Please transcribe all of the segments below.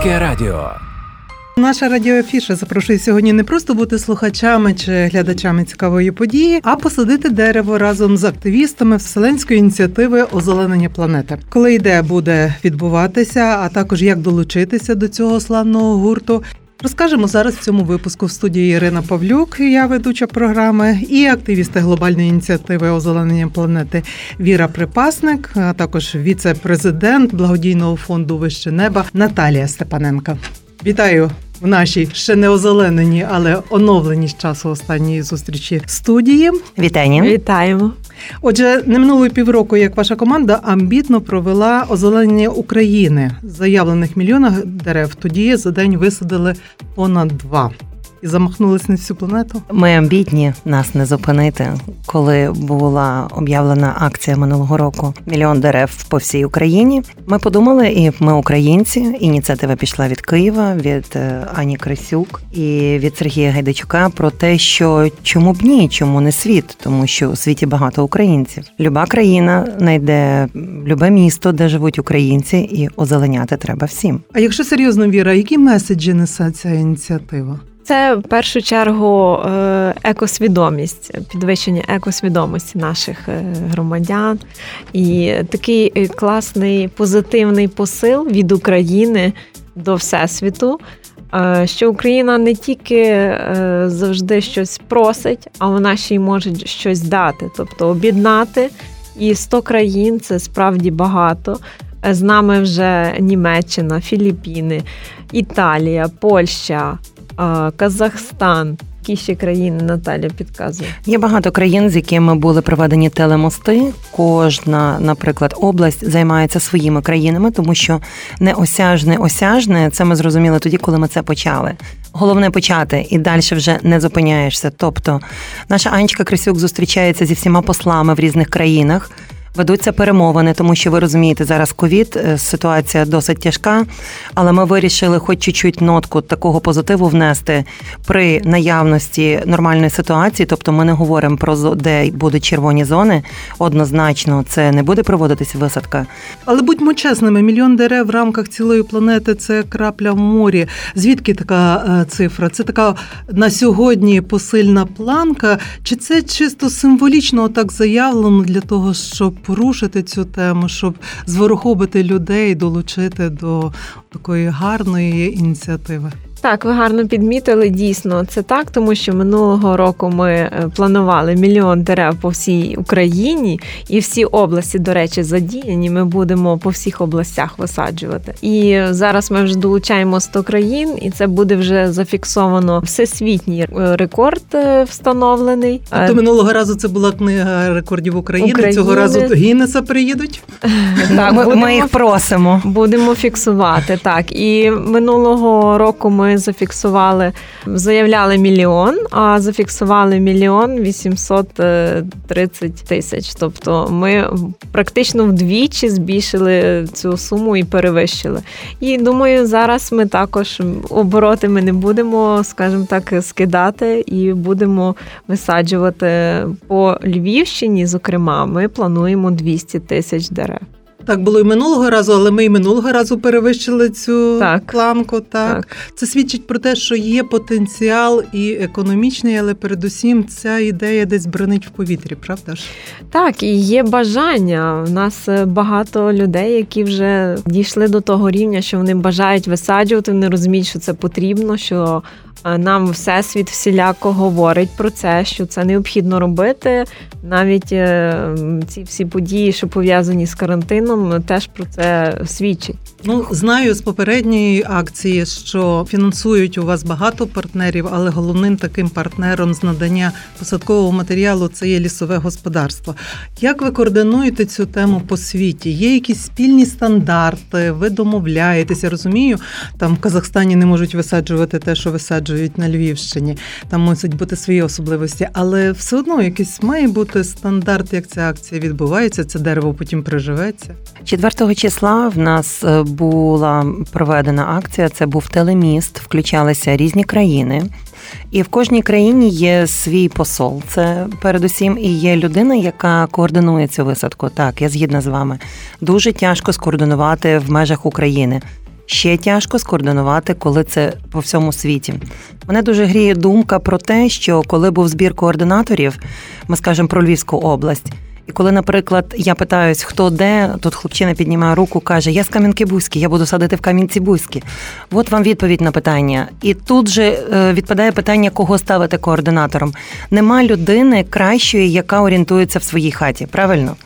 Громадське радіо. Наша радіоафіша запрошує сьогодні не просто бути слухачами чи глядачами цікавої події, а посадити дерево разом з активістами Вселенської ініціативи озеленення планети. Коли ідея буде відбуватися, а також як долучитися до цього славного гурту. Розкажемо зараз в цьому випуску в студії Ірина Павлюк, я ведуча програми, і активісти глобальної ініціативи озеленення планети Віра Припасник, а також віце-президент благодійного фонду Вище неба Наталія Степаненка. Вітаю в нашій ще не озелененій, але оновленій з часу останньої зустрічі студії. Вітання. Вітаємо. Отже, не минуло півроку, як ваша команда амбітно провела озеленення України заявлених мільйонах дерев. Тоді за день висадили понад два і замахнулись на всю планету. Ми амбітні нас не зупинити. Коли була об'явлена акція минулого року мільйон дерев по всій Україні. Ми подумали, і ми українці. Ініціатива пішла від Києва, від е, Ані Крисюк і від Сергія Гайдачука про те, що чому б ні, чому не світ, тому що у світі багато українців. Люба країна знайде любе місто, де живуть українці, і озеленяти треба всім. А якщо серйозно віра, які меседжі несе ця ініціатива? Це в першу чергу е, екосвідомість, підвищення екосвідомості наших е, громадян і такий е, класний позитивний посил від України до всесвіту. Що Україна не тільки завжди щось просить, а вона ще й може щось дати, тобто об'єднати. І 100 країн це справді багато. З нами вже Німеччина, Філіппіни, Італія, Польща, Казахстан. Які ще країни Наталя підказує? Є багато країн, з якими були проведені телемости. Кожна, наприклад, область займається своїми країнами, тому що неосяжне осяжне це ми зрозуміли тоді, коли ми це почали. Головне почати і далі вже не зупиняєшся. Тобто, наша Анечка Крисюк зустрічається зі всіма послами в різних країнах. Ведуться перемовини, тому що ви розумієте, зараз ковід, е, ситуація досить тяжка, але ми вирішили, хоч чуть-чуть нотку такого позитиву внести при наявності нормальної ситуації. Тобто, ми не говоримо про де будуть червоні зони. Однозначно, це не буде проводитись висадка. Але будьмо чесними, мільйон дерев в рамках цілої планети це крапля в морі. Звідки така е, цифра? Це така на сьогодні посильна планка, чи це чисто символічно так заявлено для того, щоб порушити цю тему, щоб зворохобити людей, долучити до такої гарної ініціативи. Так, ви гарно підмітили. Дійсно, це так, тому що минулого року ми е, планували мільйон дерев по всій Україні, і всі області, до речі, задіяні. Ми будемо по всіх областях висаджувати. І зараз ми вже долучаємо 100 країн, і це буде вже зафіксовано всесвітній е, рекорд е, встановлений. Тобто минулого разу це була книга рекордів України. України. Цього разу Гіннеса приїдуть. Так, ми, ми їх просимо. Будемо фіксувати так. І минулого року ми зафіксували, заявляли мільйон, а зафіксували мільйон 830 тисяч. Тобто ми практично вдвічі збільшили цю суму і перевищили. І думаю, зараз ми також обороти ми не будемо, скажімо так, скидати і будемо висаджувати по Львівщині. Зокрема, ми плануємо 200 тисяч дерев. Так було і минулого разу, але ми і минулого разу перевищили цю так. планку. Так. так це свідчить про те, що є потенціал і економічний, але передусім ця ідея десь бренить в повітрі, правда ж? Так, і є бажання. У нас е, багато людей, які вже дійшли до того рівня, що вони бажають висаджувати, вони розуміють, що це потрібно. що нам всесвіт всіляко говорить про це, що це необхідно робити. Навіть е, ці всі події, що пов'язані з карантином, теж про це свідчить. Ну знаю з попередньої акції, що фінансують у вас багато партнерів, але головним таким партнером з надання посадкового матеріалу це є лісове господарство. Як ви координуєте цю тему по світі? Є якісь спільні стандарти? Ви домовляєтеся? Розумію, там в Казахстані не можуть висаджувати те, що висаджують на Львівщині. Там мусять бути свої особливості, але все одно якийсь має бути стандарт, як ця акція відбувається. Це дерево потім приживеться. 4 числа в нас е, була проведена акція. Це був телеміст, включалися різні країни. І в кожній країні є свій посол. Це передусім і є людина, яка координує цю висадку. Так, я згідна з вами. Дуже тяжко скоординувати в межах України Ще тяжко скоординувати, коли це по всьому світі. Мене дуже гріє думка про те, що коли був збір координаторів, ми скажемо про Львівську область. Коли, наприклад, я питаюсь, хто де, тут хлопчина піднімає руку, каже: Я з Кам'янки Бузьки, я буду садити в Кам'янці Бузькі. От вам відповідь на питання. І тут же е, відпадає питання, кого ставити координатором. Нема людини кращої, яка орієнтується в своїй хаті. Правильно?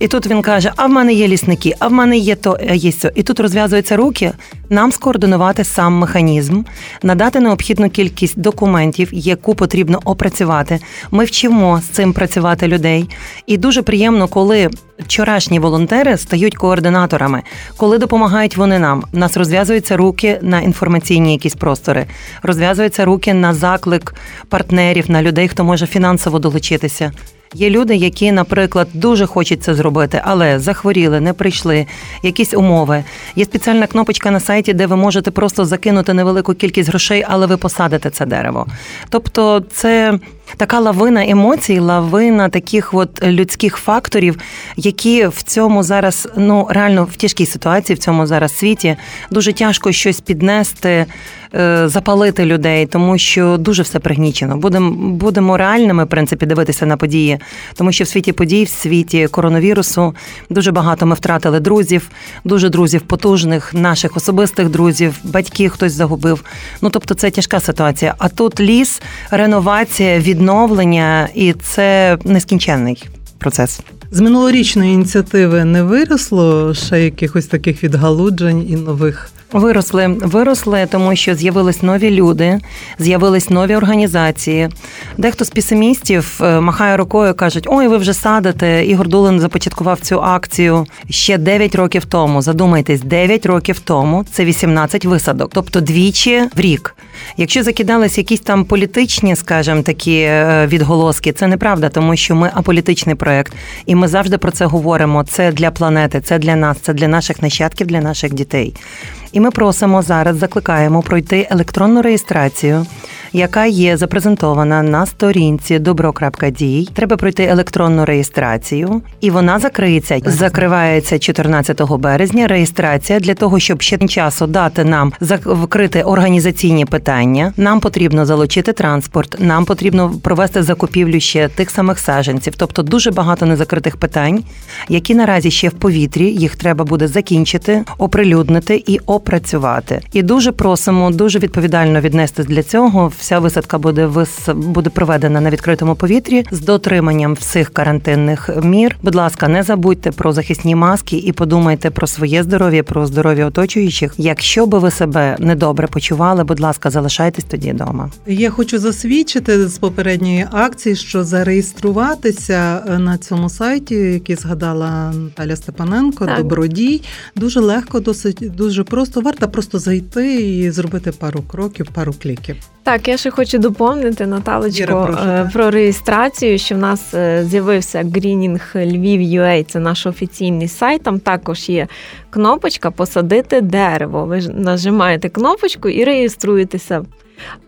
І тут він каже: А в мене є лісники, а в мене є то е, є сьо. І тут розв'язуються руки. Нам скоординувати сам механізм, надати необхідну кількість документів, яку потрібно опрацювати. Ми вчимо з цим працювати людей. І дуже приємно, коли вчорашні волонтери стають координаторами, коли допомагають вони нам. Нас розв'язуються руки на інформаційні якісь простори, розв'язуються руки на заклик партнерів, на людей, хто може фінансово долучитися. Є люди, які, наприклад, дуже хочуть це зробити, але захворіли, не прийшли, якісь умови. Є спеціальна кнопочка на сайті, де ви можете просто закинути невелику кількість грошей, але ви посадите це дерево. Тобто, це така лавина емоцій, лавина таких от людських факторів, які в цьому зараз ну реально в тяжкій ситуації, в цьому зараз світі дуже тяжко щось піднести, е, запалити людей, тому що дуже все пригнічено. Будемо будемо реальними в принципі дивитися на події, тому що в світі подій, в світі коронавірусу дуже багато ми втратили друзів, дуже друзів потужних, наших особистих друзів, батьків хтось загубив. Ну тобто, це тяжка ситуація. А тут ліс, реновація, відновлення, і це нескінченний процес. З минулорічної ініціативи не виросло ще якихось таких відгалуджень і нових. Виросли, виросли, тому що з'явились нові люди, з'явились нові організації. Дехто з песимістів е, махає рукою, кажуть: ой, ви вже садите. Ігор Дулин започаткував цю акцію ще 9 років тому. Задумайтесь, 9 років тому це 18 висадок, тобто двічі в рік. Якщо закидались якісь там політичні, скажімо, такі е, відголоски, це неправда, тому що ми аполітичний проект, і ми завжди про це говоримо. Це для планети, це для нас, це для наших нащадків, для наших дітей. І ми просимо зараз, закликаємо пройти електронну реєстрацію, яка є запрезентована на сторінці добро.дій. Треба пройти електронну реєстрацію, і вона закриється. Закривається 14 березня. Реєстрація для того, щоб ще часу дати нам вкрити організаційні питання. Нам потрібно залучити транспорт, нам потрібно провести закупівлю ще тих самих саженців, тобто дуже багато незакритих питань, які наразі ще в повітрі. Їх треба буде закінчити, оприлюднити і опрацювати. І дуже просимо дуже відповідально віднести для цього. Вся висадка буде вис... буде проведена на відкритому повітрі з дотриманням всіх карантинних мір. Будь ласка, не забудьте про захисні маски і подумайте про своє здоров'я, про здоров'я оточуючих. Якщо би ви себе недобре почували, будь ласка, залишайтесь тоді вдома. Я хочу засвідчити з попередньої акції, що зареєструватися е, на цьому сайті, який згадала Наталя Степаненко, так. добродій, дуже легко, досить дуже просто просто варто просто зайти і зробити пару кроків, пару кліків. Так, я ще хочу доповнити Наталочку Віра, е, про реєстрацію. Що в нас е, з'явився Greening Lviv.ua, це наш офіційний сайт. Там також є кнопочка Посадити дерево. Ви нажимаєте кнопочку і реєструєтеся.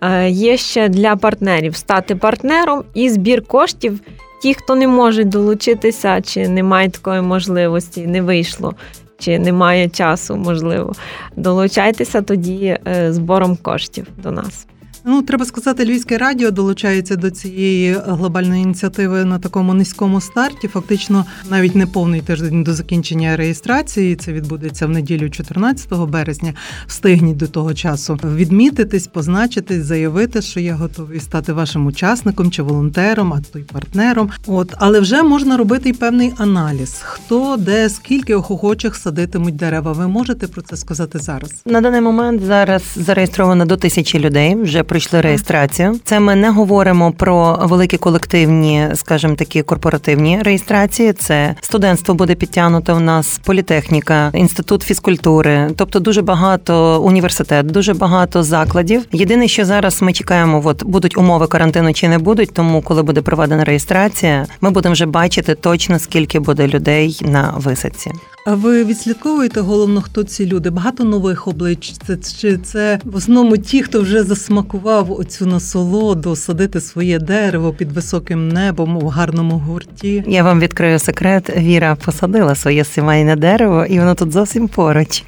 Е, є ще для партнерів стати партнером і збір коштів. Ті, хто не можуть долучитися, чи не мають такої можливості, не вийшло чи немає часу, можливо, долучайтеся тоді збором коштів до нас. Ну, треба сказати, Львівське радіо долучається до цієї глобальної ініціативи на такому низькому старті. Фактично, навіть не повний тиждень до закінчення реєстрації. Це відбудеться в неділю, 14 березня. Встигніть до того часу відмітитись, позначитись, заявити, що я готовий стати вашим учасником чи волонтером, а то й партнером. От, але вже можна робити й певний аналіз: хто, де, скільки охочих садитимуть дерева. Ви можете про це сказати зараз? На даний момент зараз зареєстровано до тисячі людей. Вже пройшли реєстрацію. Це ми не говоримо про великі колективні, скажімо такі корпоративні реєстрації. Це студентство буде підтягнуто в нас, політехніка, інститут фізкультури, тобто дуже багато університет, дуже багато закладів. Єдине, що зараз ми чекаємо, от будуть умови карантину чи не будуть. Тому, коли буде проведена реєстрація, ми будемо вже бачити точно скільки буде людей на висадці. А ви відслідковуєте головно, хто ці люди? Багато нових облич. Це чи це в основному ті, хто вже засмакував оцю насолоду, садити своє дерево під високим небом у гарному гурті? Я вам відкрию секрет. Віра посадила своє сімейне дерево, і воно тут зовсім поруч.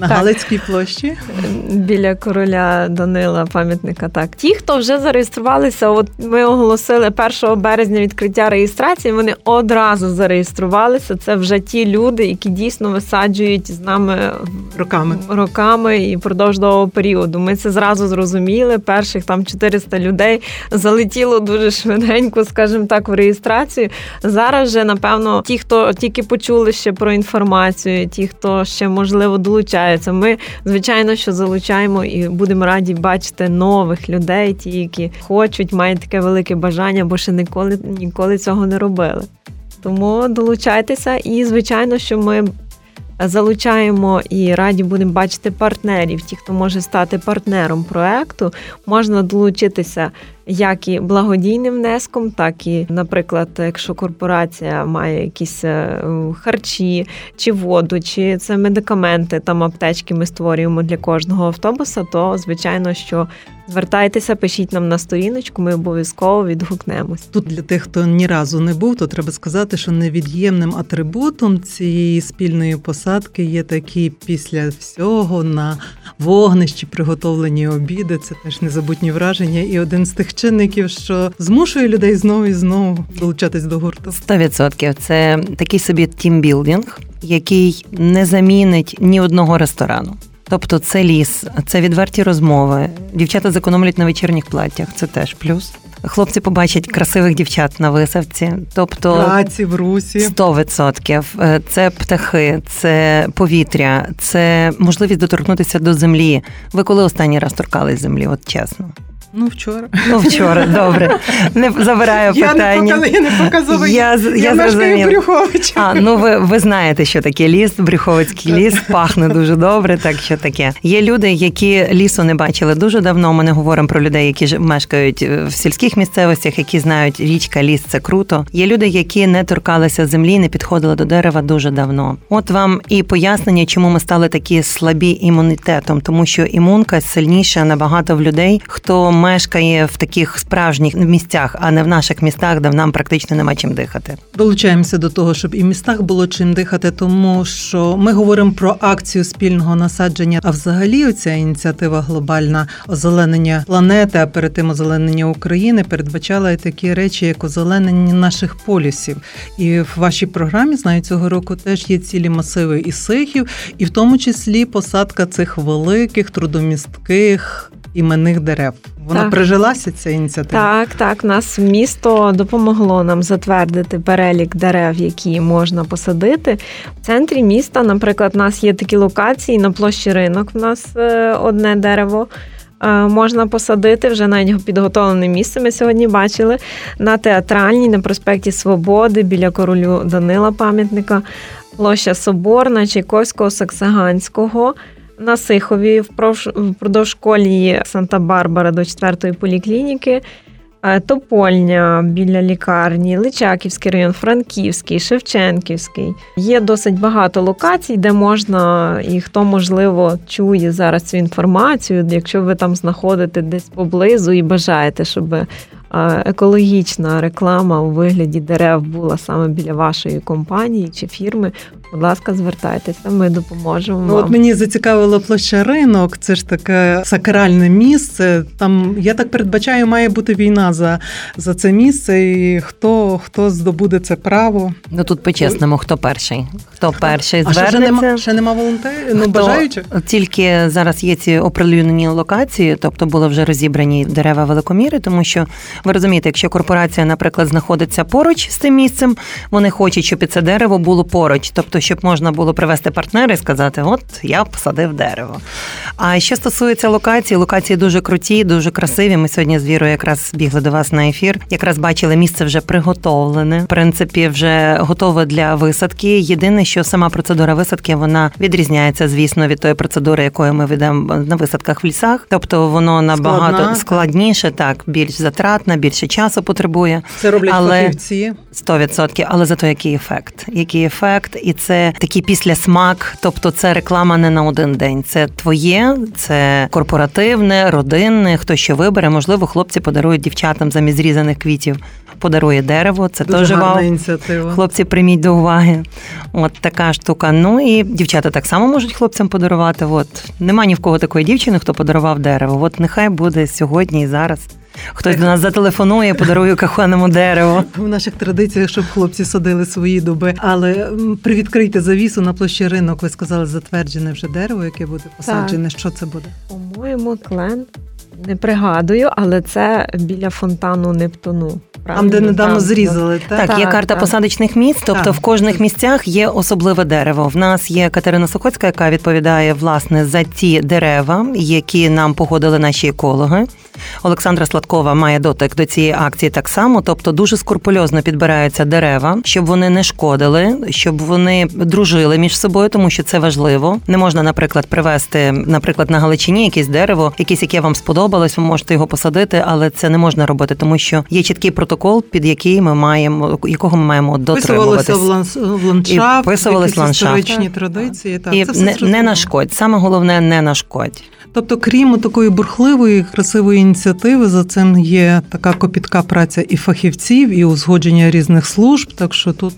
На. Галицькій площі біля короля Данила пам'ятника. Так, ті, хто вже зареєструвалися, от ми оголосили 1 березня відкриття реєстрації. Вони одразу зареєструвалися. Це вже ті люди, які дійсно висаджують з нами роками роками і продовж довгого періоду. Ми це зразу зрозуміли. Перших там 400 людей залетіло дуже швиденько, скажімо так, в реєстрацію. Зараз же напевно ті, хто тільки почули ще про інформацію, ті, хто ще можливо долучаються. Ми звичайно, що залучаємо і будемо раді бачити нових людей, ті, які хочуть, мають таке велике бажання, бо ще ніколи ніколи цього не робили. Тому долучайтеся, і звичайно, що ми залучаємо і раді будемо бачити партнерів. Ті, хто може стати партнером проекту, можна долучитися як і благодійним внеском, так і, наприклад, якщо корпорація має якісь е, харчі чи воду, чи це медикаменти, там аптечки ми створюємо для кожного автобуса, то звичайно, що звертайтеся, пишіть нам на сторіночку, ми обов'язково відгукнемось. Тут для тих, хто ні разу не був, то треба сказати, що невід'ємним атрибутом цієї спільної посадки є такі після всього на вогнищі приготовлені обіди. Це теж незабутні враження. І один з тих чинників, що змушує людей знову і знову долучатись до гурту. Сто відсотків це такий собі тімбілдинг, який не замінить ні одного ресторану. Тобто це ліс, це відверті розмови. Дівчата зекономлять на вечірніх платтях. Це теж плюс. Хлопці побачать красивих дівчат на висавці, тобто праці в русі Сто відсотків. Е, це птахи, це повітря, це можливість доторкнутися до землі. Ви коли останній раз торкались землі? От чесно. Ну, вчора. Ну, вчора, добре. Не забираю я питання. Не я не показую. Я, я, я Брюховича. А, ну ви ви знаєте, що таке ліс, Брюховицький ліс, пахне дуже добре, так що таке. Є люди, які лісу не бачили дуже давно. Ми не говоримо про людей, які мешкають в сільських місцевостях, які знають річка, ліс це круто. Є люди, які не торкалися землі, не підходили до дерева дуже давно. От вам і пояснення, чому ми стали такі слабі імунітетом, тому що імунка сильніша набагато в людей, хто мешкає в таких справжніх місцях, а не в наших містах, де нам практично нема чим дихати. Долучаємося до того, щоб і в містах було чим дихати, тому що ми говоримо про акцію спільного насадження. А взагалі, ця ініціатива глобальна озеленення планети, а перед тим озеленення України передбачала і такі речі, як озеленення наших полюсів. І в вашій програмі знаю цього року теж є цілі масиви і сихів, і в тому числі посадка цих великих трудомістких іменних дерев. Вона так. прижилася ця ініціатива? Так, так. Нас місто допомогло нам затвердити перелік дерев, які можна посадити. В центрі міста, наприклад, у нас є такі локації на площі ринок. У нас е, одне дерево. Е, можна посадити вже навіть підготовлене місце. Ми сьогодні бачили на театральній, на проспекті Свободи біля королю Данила пам'ятника, площа Соборна, Чайковського, Саксаганського на Сихові впродовж колії Санта-Барбара до 4-ї поліклініки. Е, Топольня біля лікарні, Личаківський район, Франківський, Шевченківський. Є досить багато локацій, де можна, і хто можливо чує зараз цю інформацію. Якщо ви там знаходите десь поблизу і бажаєте, щоб е, екологічна реклама у вигляді дерев була саме біля вашої компанії чи фірми, Будь ласка, звертайтеся, ми допоможемо. Ну, вам. От мені зацікавила площа ринок. Це ж таке сакральне місце. Там я так передбачаю, має бути війна за за це місце. І хто хто здобуде це право? Ну тут по-чесному, хто перший? Хто перший а ще нема ще нема волонтерів? Ну бажаючих? тільки зараз є ці оприлюднені локації, тобто були вже розібрані дерева великоміри, тому що ви розумієте, якщо корпорація, наприклад, знаходиться поруч з цим місцем, вони хочуть, щоб це дерево було поруч, тобто тобто, щоб можна було привести партнера і сказати, от я посадив дерево. А що стосується локації, локації дуже круті, дуже красиві. Ми сьогодні з Вірою якраз бігли до вас на ефір. Якраз бачили місце вже приготовлене. В принципі, вже готове для висадки. Єдине, що сама процедура висадки вона відрізняється, звісно, від тої процедури, якою ми ведемо на висадках в лісах. Тобто воно набагато Складна. складніше, так більш затратна, більше часу потребує. Це роблять але фахівці. 100%. Але зато який ефект? Який ефект, і це такий післясмак, тобто це реклама не на один день. Це твоє, це корпоративне, родинне. Хто що вибере, можливо, хлопці подарують дівчатам замість зрізаних квітів подарує дерево. Це Дуже теж гарна вау. ініціатива. Хлопці, прийміть до уваги. От така штука. Ну і дівчата так само можуть хлопцям подарувати. От нема ні в кого такої дівчини, хто подарував дерево. От нехай буде сьогодні і зараз. Хтось до нас зателефонує, подарує коханому дерево. В наших традиціях, щоб хлопці садили свої дуби. Але м, привідкрийте завісу на площі ринок. Ви сказали, затверджене вже дерево, яке буде посаджене. Що це буде? По-моєму, клен. Не пригадую, але це біля фонтану Нептуну. Там, де недавно Там, зрізали, так? Так, є карта так. посадочних місць, тобто Так. в кожних місцях є особливе дерево. В нас є Катерина Сухоцька, яка відповідає власне за ті дерева, які нам погодили наші екологи. Олександра Сладкова має дотик до цієї акції так само, тобто дуже скрупульозно підбираються дерева, щоб вони не шкодили, щоб вони дружили між собою, тому що це важливо. Не можна, наприклад, привезти, наприклад, на Галичині якесь дерево, якесь, яке вам сподобалось, ви можете його посадити, але це не можна робити, тому що є чіткий протокол, під який ми маємо якого ми маємо дотримуватись. Вписувалося в, ландшафт, І вписувались ландшафт. історичні традиції. Так, І це все не, не нашкодь. Саме головне не нашкодь. Тобто, крім такої бурхливої, красивої ініціативи, за цим є така копітка праця і фахівців, і узгодження різних служб. Так що тут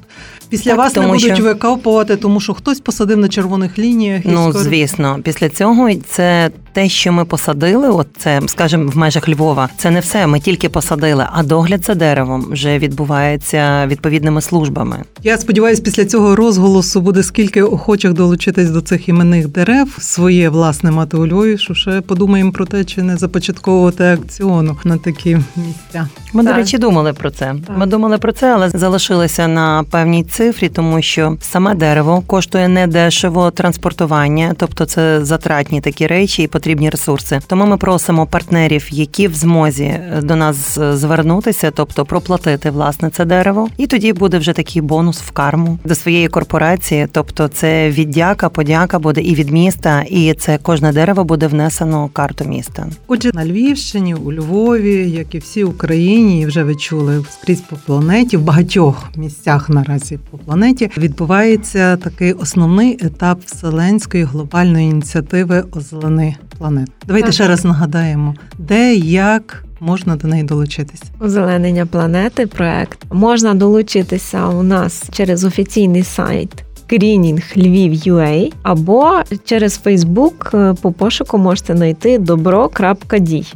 після Так, вас не будуть що- викопувати, тому що хтось посадив на червоних лініях. і Ну скоро... звісно, після цього це те, що ми посадили. От це, скажімо, в межах Львова. Це не все. Ми тільки посадили, а догляд за деревом вже відбувається відповідними службами. Я сподіваюся, після цього розголосу буде скільки охочих долучитись до цих іменних дерев, своє власне мати у Львові, що ще подумаємо про те, чи не започатковувати акціону на такі місця. Ми, Так. до речі, думали про це. Так. Ми думали про це, але залишилися на певній цифрі, тому що саме дерево коштує недешево транспортування, тобто це затратні такі речі і потрібні ресурси. Тому ми просимо партнерів, які в змозі до нас звернутися, тобто проплатити власне це дерево, і тоді буде вже такий бонус в карму до своєї корпорації. Тобто, це віддяка, подяка буде і від міста, і це кожне дерево буде внесено в карту міста. Отже, на Львівщині, у Львові, як і всій Україні, вже ви чули скрізь по планеті, в багатьох місцях наразі по планеті відбувається такий основний етап вселенської глобальної ініціативи Озелени планет. Давайте Так. ще раз нагадаємо, де як можна до неї долучитися. Озеленення планети проект можна долучитися у нас через офіційний сайт Greening Lviv.ua або через Facebook е, по пошуку можете знайти добро.дій.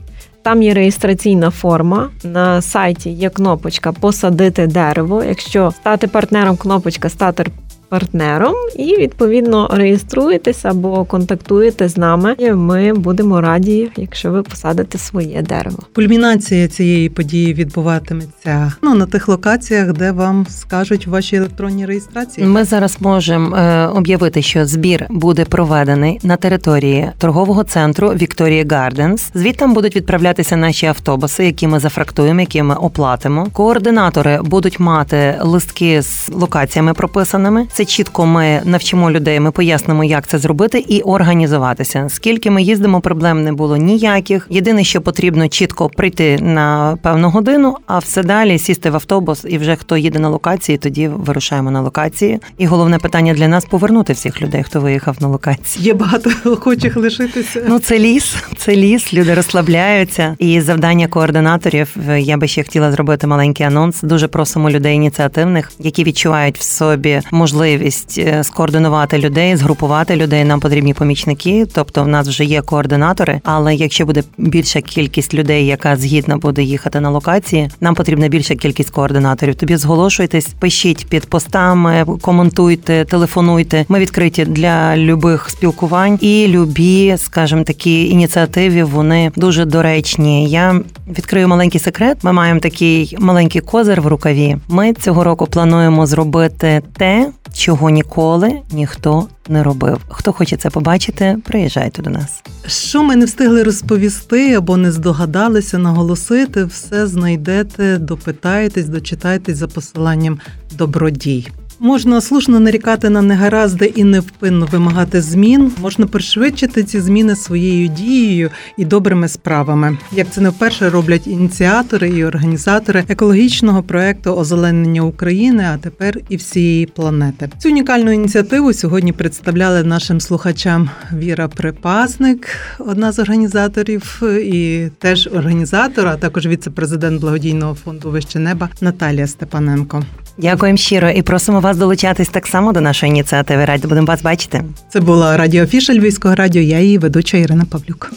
Там є реєстраційна форма. На сайті є кнопочка Посадити дерево. Якщо стати партнером, кнопочка Стати партнером, і відповідно реєструєтесь або контактуєте з нами. І ми будемо раді, якщо ви посадите своє дерево. Кульмінація цієї події відбуватиметься ну на тих локаціях, де вам скажуть ваші електронні реєстрації. Ми зараз можемо е, об'явити, що збір буде проведений на території торгового центру Вікторія Гарденс. Звідтам будуть відправлятися наші автобуси, які ми зафрактуємо, які ми оплатимо. Координатори будуть мати листки з локаціями прописаними. Це чітко ми навчимо людей. Ми пояснимо, як це зробити, і організуватися. Скільки ми їздимо, проблем не було ніяких. Єдине, що потрібно чітко прийти на певну годину, а все далі сісти в автобус, і вже хто їде на локації, тоді вирушаємо на локації. І головне питання для нас повернути всіх людей, хто виїхав на локації. Є багато охочих лишитися. Ну, це ліс, це ліс, люди розслабляються. І завдання координаторів я би ще хотіла зробити маленький анонс. Дуже просимо людей ініціативних, які відчувають в собі можливість е, скоординувати людей, згрупувати людей. Нам потрібні помічники. Тобто, в нас вже є координатори. Але якщо буде більша кількість людей, яка згідна буде їхати на локації, нам потрібна більша кількість координаторів. Тобі зголошуйтесь, пишіть під постами, коментуйте, телефонуйте. Ми відкриті для любих спілкувань і любі, скажімо, такі ініціативи. Вони дуже доречні. Я відкрию маленький секрет. Ми маємо такий маленький козир в рукаві. Ми цього року плануємо зробити те, чого ніколи ніхто не робив. Хто хоче це побачити, приїжджайте до нас. Що ми не встигли розповісти або не здогадалися наголосити, все знайдете, допитаєтесь, дочитайтесь за посиланням добродій. Можна слушно нарікати на негаразди і невпинно вимагати змін. Можна пришвидшити ці зміни своєю дією і добрими справами, як це не вперше роблять ініціатори і організатори екологічного проекту озеленення України, а тепер і всієї планети. Цю унікальну ініціативу сьогодні представляли нашим слухачам Віра Припасник, одна з організаторів, і теж організатор, а також віце-президент благодійного фонду Вище неба Наталія Степаненко. Дякуємо щиро і просимо вас долучатись так само до нашої ініціативи. Раді будемо вас бачити. Це була радіофіша Львівського радіо. Я її ведуча Ірина Павлюк.